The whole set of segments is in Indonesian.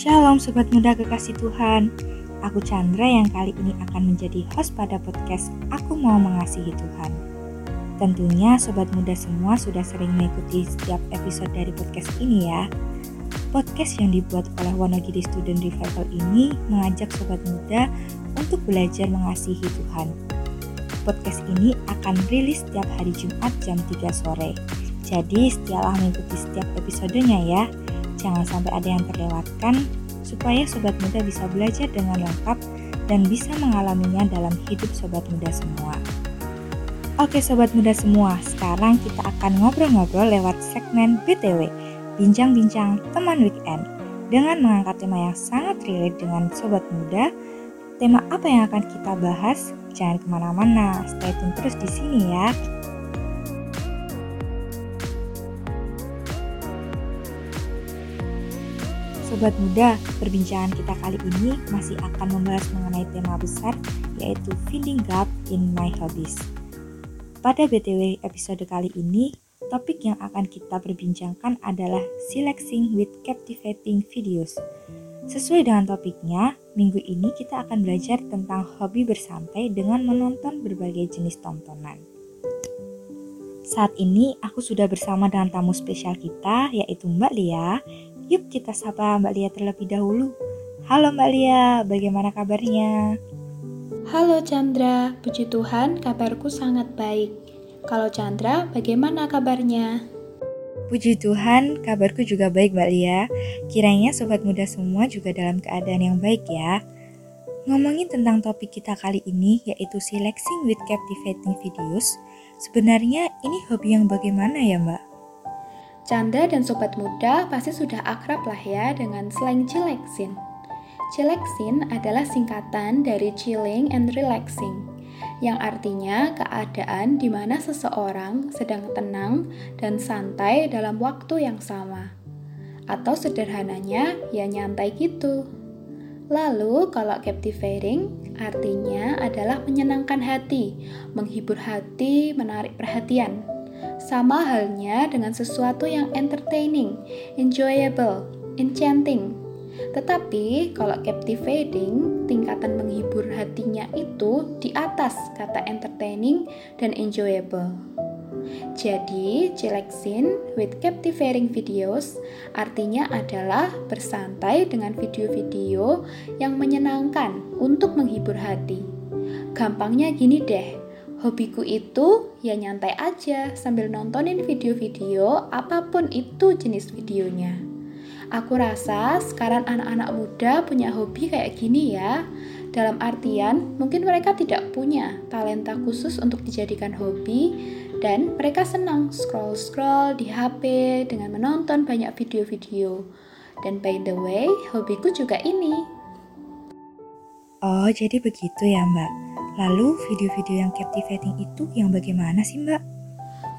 Shalom Sobat Muda Kekasih Tuhan. Aku Chandra yang kali ini akan menjadi host pada podcast Aku Mau Mengasihi Tuhan. Tentunya Sobat Muda semua sudah sering mengikuti setiap episode dari podcast ini ya. Podcast yang dibuat oleh Wonogiri Student Revival ini mengajak Sobat Muda untuk belajar mengasihi Tuhan. Podcast ini akan rilis setiap hari Jumat jam 3 sore. Jadi setialah mengikuti setiap episodenya ya Jangan sampai ada yang terlewatkan supaya sobat muda bisa belajar dengan lengkap dan bisa mengalaminya dalam hidup sobat muda semua. Oke sobat muda semua, sekarang kita akan ngobrol-ngobrol lewat segmen BTW, Bincang-bincang teman weekend. Dengan mengangkat tema yang sangat relate dengan sobat muda, tema apa yang akan kita bahas? Jangan ke mana-mana, stay tune terus di sini ya. Sobat muda, perbincangan kita kali ini masih akan membahas mengenai tema besar yaitu Finding God in My Hobbies. Pada BTW episode kali ini, topik yang akan kita perbincangkan adalah Selecting with Captivating Videos. Sesuai dengan topiknya, minggu ini kita akan belajar tentang hobi bersantai dengan menonton berbagai jenis tontonan. Saat ini aku sudah bersama dengan tamu spesial kita yaitu Mbak Lia Yuk kita sapa Mbak Lia terlebih dahulu. Halo Mbak Lia, bagaimana kabarnya? Halo Chandra, puji Tuhan kabarku sangat baik. Kalau Chandra, bagaimana kabarnya? Puji Tuhan, kabarku juga baik Mbak Lia. Kiranya sobat muda semua juga dalam keadaan yang baik ya. Ngomongin tentang topik kita kali ini yaitu selecting with captivating videos. Sebenarnya ini hobi yang bagaimana ya Mbak? Canda dan sobat muda pasti sudah akrab lah ya dengan slang chilexin. Chilexin adalah singkatan dari chilling and relaxing, yang artinya keadaan di mana seseorang sedang tenang dan santai dalam waktu yang sama. Atau sederhananya, ya nyantai gitu. Lalu kalau captivating artinya adalah menyenangkan hati, menghibur hati, menarik perhatian. Sama halnya dengan sesuatu yang entertaining, enjoyable, enchanting. Tetapi kalau captivating, tingkatan menghibur hatinya itu di atas kata entertaining dan enjoyable. Jadi, chillaxing with captivating videos artinya adalah bersantai dengan video-video yang menyenangkan untuk menghibur hati. Gampangnya gini deh, Hobiku itu ya nyantai aja sambil nontonin video-video apa pun itu jenis videonya. Aku rasa sekarang anak-anak muda punya hobi kayak gini ya. Dalam artian, mungkin mereka tidak punya talenta khusus untuk dijadikan hobi dan mereka senang scroll-scroll di HP dengan menonton banyak video-video. Dan by the way, hobiku juga ini. Oh, jadi begitu ya, Mbak. Lalu video-video yang captivating itu yang bagaimana sih mbak?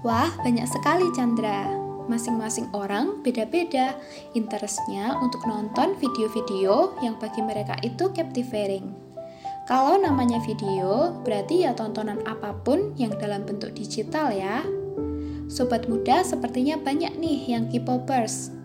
Wah banyak sekali Chandra. Masing-masing orang beda-beda interestnya untuk nonton video-video yang bagi mereka itu captivating. Kalau namanya video, berarti ya tontonan apa pun yang dalam bentuk digital ya. Sobat muda sepertinya banyak nih yang K-popers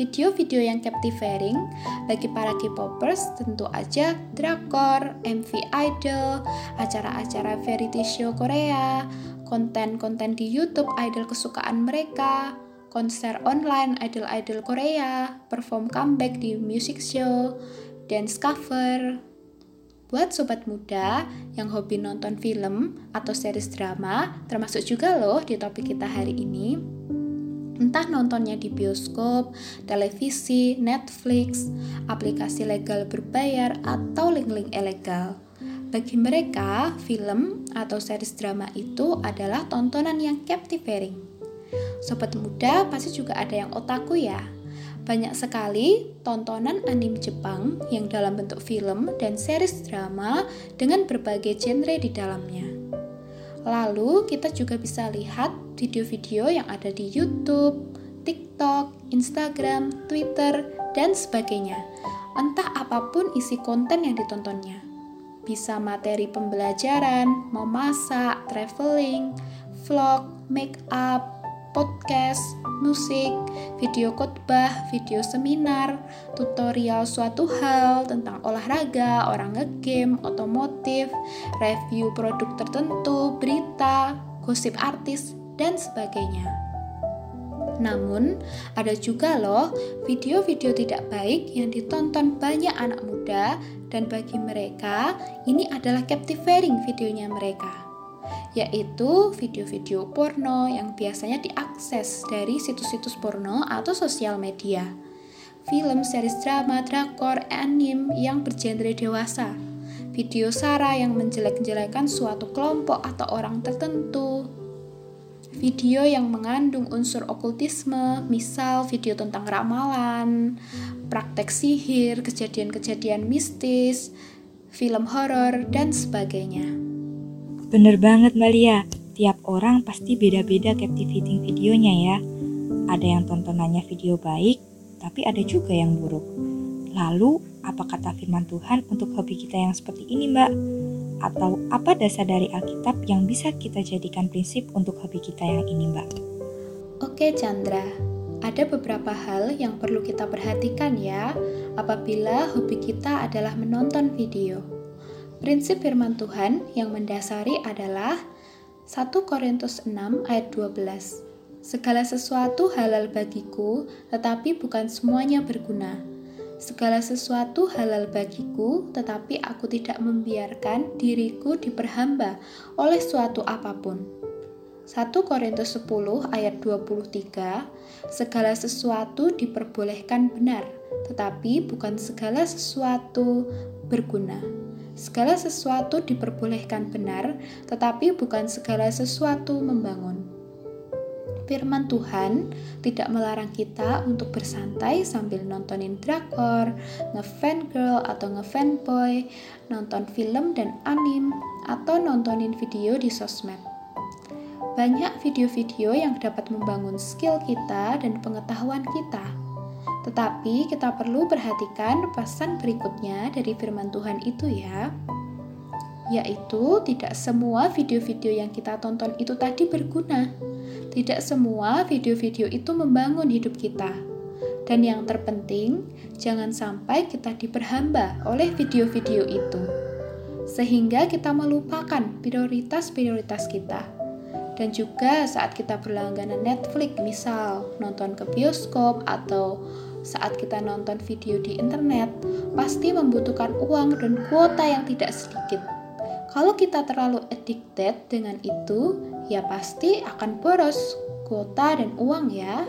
Video-video yang captivating bagi para K-popers tentu aja drakor, MV idol, acara-acara variety show Korea, konten-konten di YouTube idol kesukaan mereka, konser online idol-idol Korea, perform comeback di music show, dance cover. Buat sobat muda yang hobi nonton film atau series drama, termasuk juga loh di topik kita hari ini entah nontonnya di bioskop, televisi, Netflix, aplikasi legal berbayar, atau link-link ilegal. Bagi mereka, film atau series drama itu adalah tontonan yang captivating. Sobat muda pasti juga ada yang otaku ya. Banyak sekali tontonan anime Jepang yang dalam bentuk film dan series drama dengan berbagai genre di dalamnya. Lalu kita juga bisa lihat video-video yang ada di YouTube, TikTok, Instagram, Twitter, dan sebagainya. Entah apa pun isi konten yang ditontonnya. Bisa materi pembelajaran, memasak, traveling, vlog, make up, podcast, musik, video khotbah, video seminar, tutorial suatu hal tentang olahraga, orang ngegame, otomotif, review produk tertentu, berita, gosip artis, dan sebagainya. Namun, ada juga loh video-video tidak baik yang ditonton banyak anak muda dan bagi mereka ini adalah captivating videonya mereka yaitu video-video porno yang biasanya diakses dari situs-situs porno atau sosial media. Film, series drama, drakor, anime yang bergenre dewasa. Video sara yang menjelek-jelekan suatu kelompok atau orang tertentu, video yang mengandung unsur okultisme, misal video tentang ramalan, praktek sihir, kejadian-kejadian mistis, film horor, dan sebagainya. Bener banget Mbak Lia, tiap orang pasti beda-beda captivating videonya ya. Ada yang tontonannya video baik, tapi ada juga yang buruk. Lalu, apa kata firman Tuhan untuk hobi kita yang seperti ini Mbak? Atau apa dasar dari Alkitab yang bisa kita jadikan prinsip untuk hobi kita yang ini, Mbak? Oke, Chandra. Ada beberapa hal yang perlu kita perhatikan ya apabila hobi kita adalah menonton video. Prinsip firman Tuhan yang mendasari adalah 1 Korintus 6 ayat 12. Segala sesuatu halal bagiku, tetapi bukan semuanya berguna Segala sesuatu halal bagiku, tetapi aku tidak membiarkan diriku diperhamba oleh suatu apa pun. 1 Korintus 10 ayat 23 Segala sesuatu diperbolehkan benar, tetapi bukan segala sesuatu berguna. Segala sesuatu diperbolehkan benar, tetapi bukan segala sesuatu membangun firman Tuhan tidak melarang kita untuk bersantai sambil nontonin drakor, ngefan girl atau ngefan boy, nonton film dan anim, atau nontonin video di sosmed. Banyak video-video yang dapat membangun skill kita dan pengetahuan kita. Tetapi kita perlu perhatikan pesan berikutnya dari firman Tuhan itu ya yaitu tidak semua video-video yang kita tonton itu tadi berguna. Tidak semua video-video itu membangun hidup kita. Dan yang terpenting, jangan sampai kita diperhamba oleh video-video itu. Sehingga kita melupakan prioritas-prioritas kita. Dan juga saat kita berlangganan Netflix, misal nonton ke bioskop atau saat kita nonton video di internet, pasti membutuhkan uang dan kuota yang tidak sedikit. Kalau kita terlalu addicted dengan itu, ya pasti akan boros kuota dan uang ya.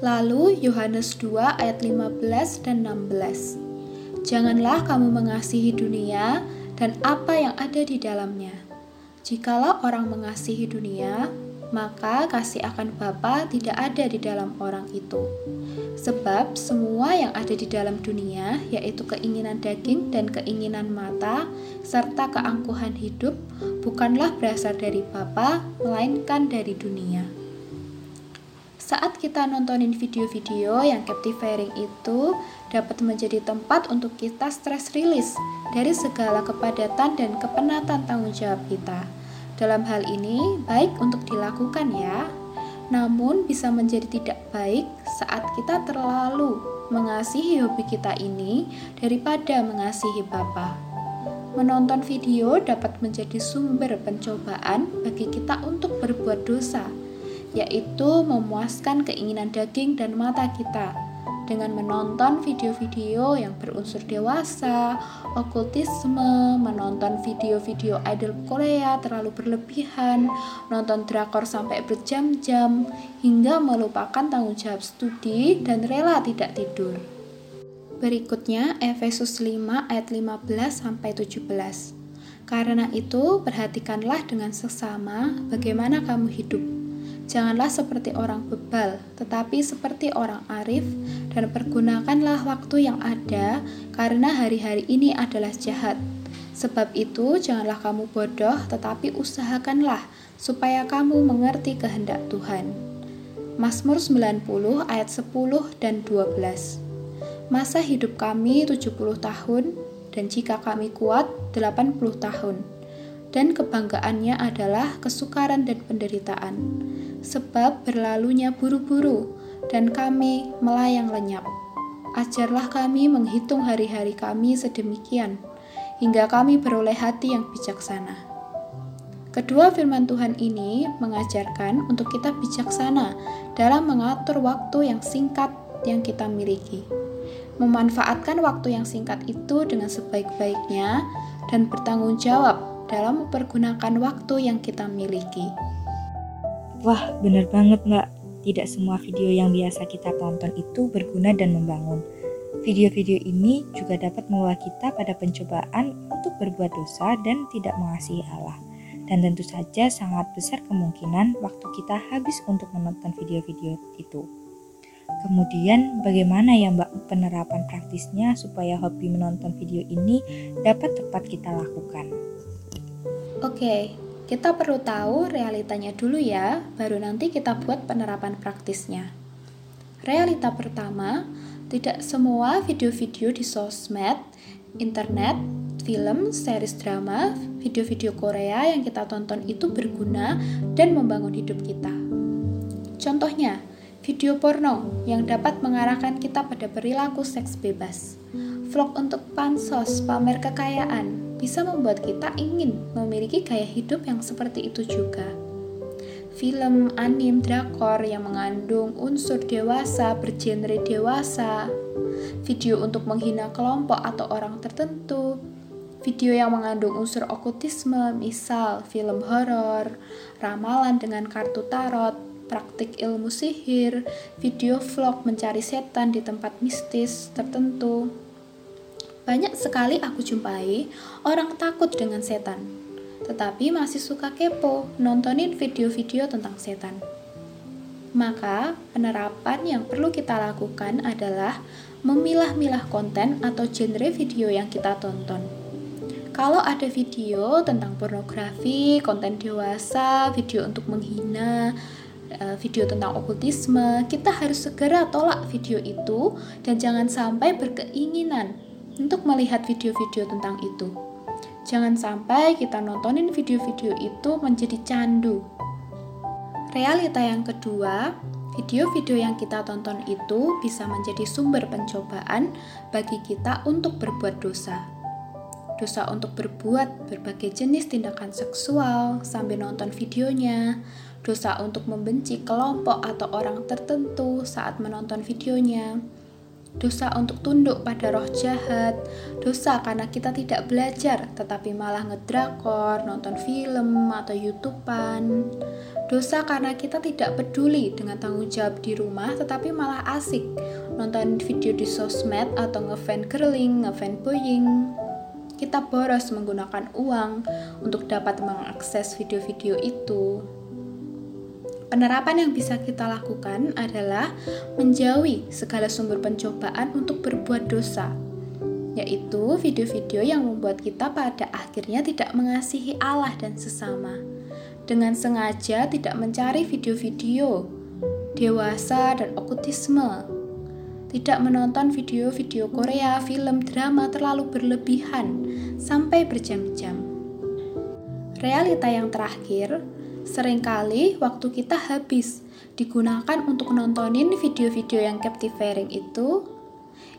Lalu Yohanes 2 ayat 15 dan 16. Janganlah kamu mengasihi dunia dan apa yang ada di dalamnya. Jikalau orang mengasihi dunia, maka kasih akan Bapa tidak ada di dalam orang itu. Sebab semua yang ada di dalam dunia, yaitu keinginan daging dan keinginan mata, serta keangkuhan hidup, bukanlah berasal dari Bapa, melainkan dari dunia. Saat kita nontonin video-video yang captivating itu dapat menjadi tempat untuk kita stress release dari segala kepadatan dan kepenatan tanggung jawab kita dalam hal ini, baik untuk dilakukan ya, namun bisa menjadi tidak baik saat kita terlalu mengasihi hobi kita ini daripada mengasihi Bapa. Menonton video dapat menjadi sumber pencobaan bagi kita untuk berbuat dosa, yaitu memuaskan keinginan daging dan mata kita dengan menonton video-video yang berunsur dewasa, okultisme, menonton video-video idol Korea terlalu berlebihan, nonton drakor sampai berjam-jam, hingga melupakan tanggung jawab studi dan rela tidak tidur. Berikutnya Efesus 5 ayat 15 sampai 17. Karena itu, perhatikanlah dengan sesama bagaimana kamu hidup Janganlah seperti orang bebal, tetapi seperti orang arif, dan pergunakanlah waktu yang ada, karena hari-hari ini adalah jahat. Sebab itu, janganlah kamu bodoh, tetapi usahakanlah supaya kamu mengerti kehendak Tuhan. Mazmur 90 ayat 10 dan 12 Masa hidup kami 70 tahun, dan jika kami kuat 80 tahun dan kebanggaannya adalah kesukaran dan penderitaan, sebab berlalunya buru-buru dan kami melayang lenyap. Ajarlah kami menghitung hari-hari kami sedemikian, hingga kami beroleh hati yang bijaksana. Kedua firman Tuhan ini mengajarkan untuk kita bijaksana dalam mengatur waktu yang singkat yang kita miliki. Memanfaatkan waktu yang singkat itu dengan sebaik-baiknya dan bertanggung jawab dalam mempergunakan waktu yang kita miliki. Wah, benar banget mbak. Tidak semua video yang biasa kita tonton itu berguna dan membangun. Video-video ini juga dapat membawa kita pada pencobaan untuk berbuat dosa dan tidak mengasihi Allah. Dan tentu saja sangat besar kemungkinan waktu kita habis untuk menonton video-video itu. Kemudian bagaimana ya Mbak penerapan praktisnya supaya hobi menonton video ini dapat tepat kita lakukan? Oke, kita perlu tahu realitanya dulu ya, baru nanti kita buat penerapan praktisnya. Realita pertama, tidak semua video-video di sosmed, internet, film, series drama, video-video Korea yang kita tonton itu berguna dan membangun hidup kita. Contohnya, video porno yang dapat mengarahkan kita pada perilaku seks bebas, vlog untuk pansos, pamer kekayaan, bisa membuat kita ingin memiliki gaya hidup yang seperti itu juga. Film, anim, drakor yang mengandung unsur dewasa, bergenre dewasa, video untuk menghina kelompok atau orang tertentu, video yang mengandung unsur okultisme, misal film horor, ramalan dengan kartu tarot, praktik ilmu sihir, video vlog mencari setan di tempat mistis tertentu, banyak sekali aku jumpai orang takut dengan setan, tetapi masih suka kepo nontonin video-video tentang setan. Maka, penerapan yang perlu kita lakukan adalah memilah-milah konten atau genre video yang kita tonton. Kalau ada video tentang pornografi, konten dewasa, video untuk menghina, eh, video tentang okultisme, kita harus segera tolak video itu dan jangan sampai berkeinginan untuk melihat video-video tentang itu. Jangan sampai kita nontonin video-video itu menjadi candu. Realita yang kedua, video-video yang kita tonton itu bisa menjadi sumber pencobaan bagi kita untuk berbuat dosa. Dosa untuk berbuat berbagai jenis tindakan seksual sambil nonton videonya, dosa untuk membenci kelompok atau orang tertentu saat menonton videonya, dosa untuk tunduk pada roh jahat, dosa karena kita tidak belajar tetapi malah ngedrakor, nonton film atau youtubean, dosa karena kita tidak peduli dengan tanggung jawab di rumah tetapi malah asik nonton video di sosmed atau ngefan girling, ngefan boying. Kita boros menggunakan uang untuk dapat mengakses video-video itu. Penerapan yang bisa kita lakukan adalah menjauhi segala sumber pencobaan untuk berbuat dosa, yaitu video-video yang membuat kita pada akhirnya tidak mengasihi Allah dan sesama. Dengan sengaja tidak mencari video-video dewasa dan okultisme, tidak menonton video-video Korea, film, drama terlalu berlebihan sampai berjam-jam. Realita yang terakhir, Seringkali waktu kita habis digunakan untuk nontonin video-video yang captivating itu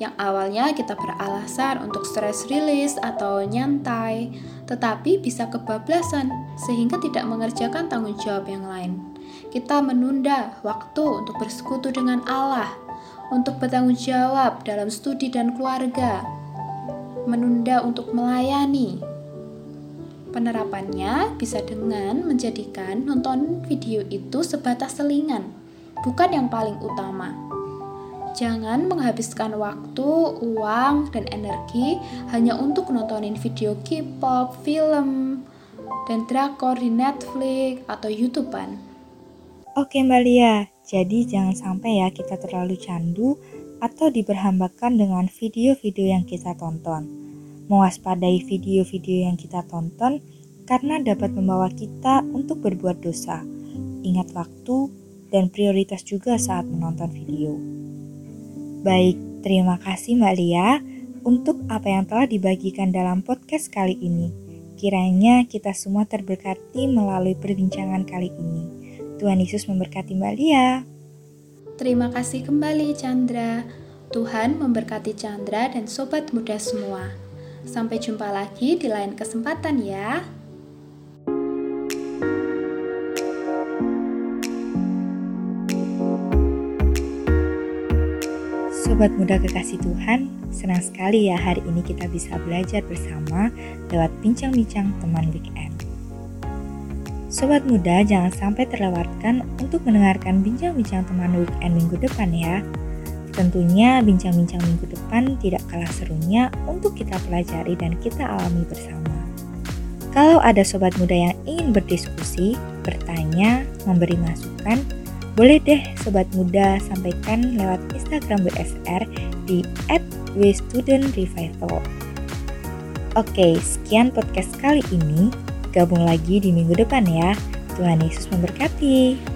yang awalnya kita beralasan untuk stress release atau nyantai, tetapi bisa kebablasan sehingga tidak mengerjakan tanggung jawab yang lain. Kita menunda waktu untuk bersekutu dengan Allah, untuk bertanggung jawab dalam studi dan keluarga, menunda untuk melayani, Penerapannya bisa dengan menjadikan nonton video itu sebatas selingan, bukan yang paling utama. Jangan menghabiskan waktu, uang, dan energi hanya untuk nontonin video K-pop, film, dan drakor di Netflix atau YouTubean. Oke Mbak Lia, jadi jangan sampai ya kita terlalu candu atau diberhambakan dengan video-video yang kita tonton mewaspadai video-video yang kita tonton karena dapat membawa kita untuk berbuat dosa. Ingat waktu dan prioritas juga saat menonton video. Baik, terima kasih Mbak Lia untuk apa yang telah dibagikan dalam podcast kali ini. Kiranya kita semua terberkati melalui perbincangan kali ini. Tuhan Yesus memberkati Mbak Lia. Terima kasih kembali Chandra. Tuhan memberkati Chandra dan sobat muda semua. Sampai jumpa lagi di lain kesempatan ya. Sobat muda kekasih Tuhan, senang sekali ya hari ini kita bisa belajar bersama lewat bincang-bincang teman weekend. Sobat muda jangan sampai terlewatkan untuk mendengarkan bincang-bincang teman weekend minggu depan ya. Tentunya bincang-bincang minggu depan tidak kalah serunya untuk kita pelajari dan kita alami bersama. Kalau ada sobat muda yang ingin berdiskusi, bertanya, memberi masukan, boleh deh sobat muda sampaikan lewat Instagram BSR di @wstudentrevival. Oke, sekian podcast kali ini. Gabung lagi di minggu depan ya. Tuhan Yesus memberkati.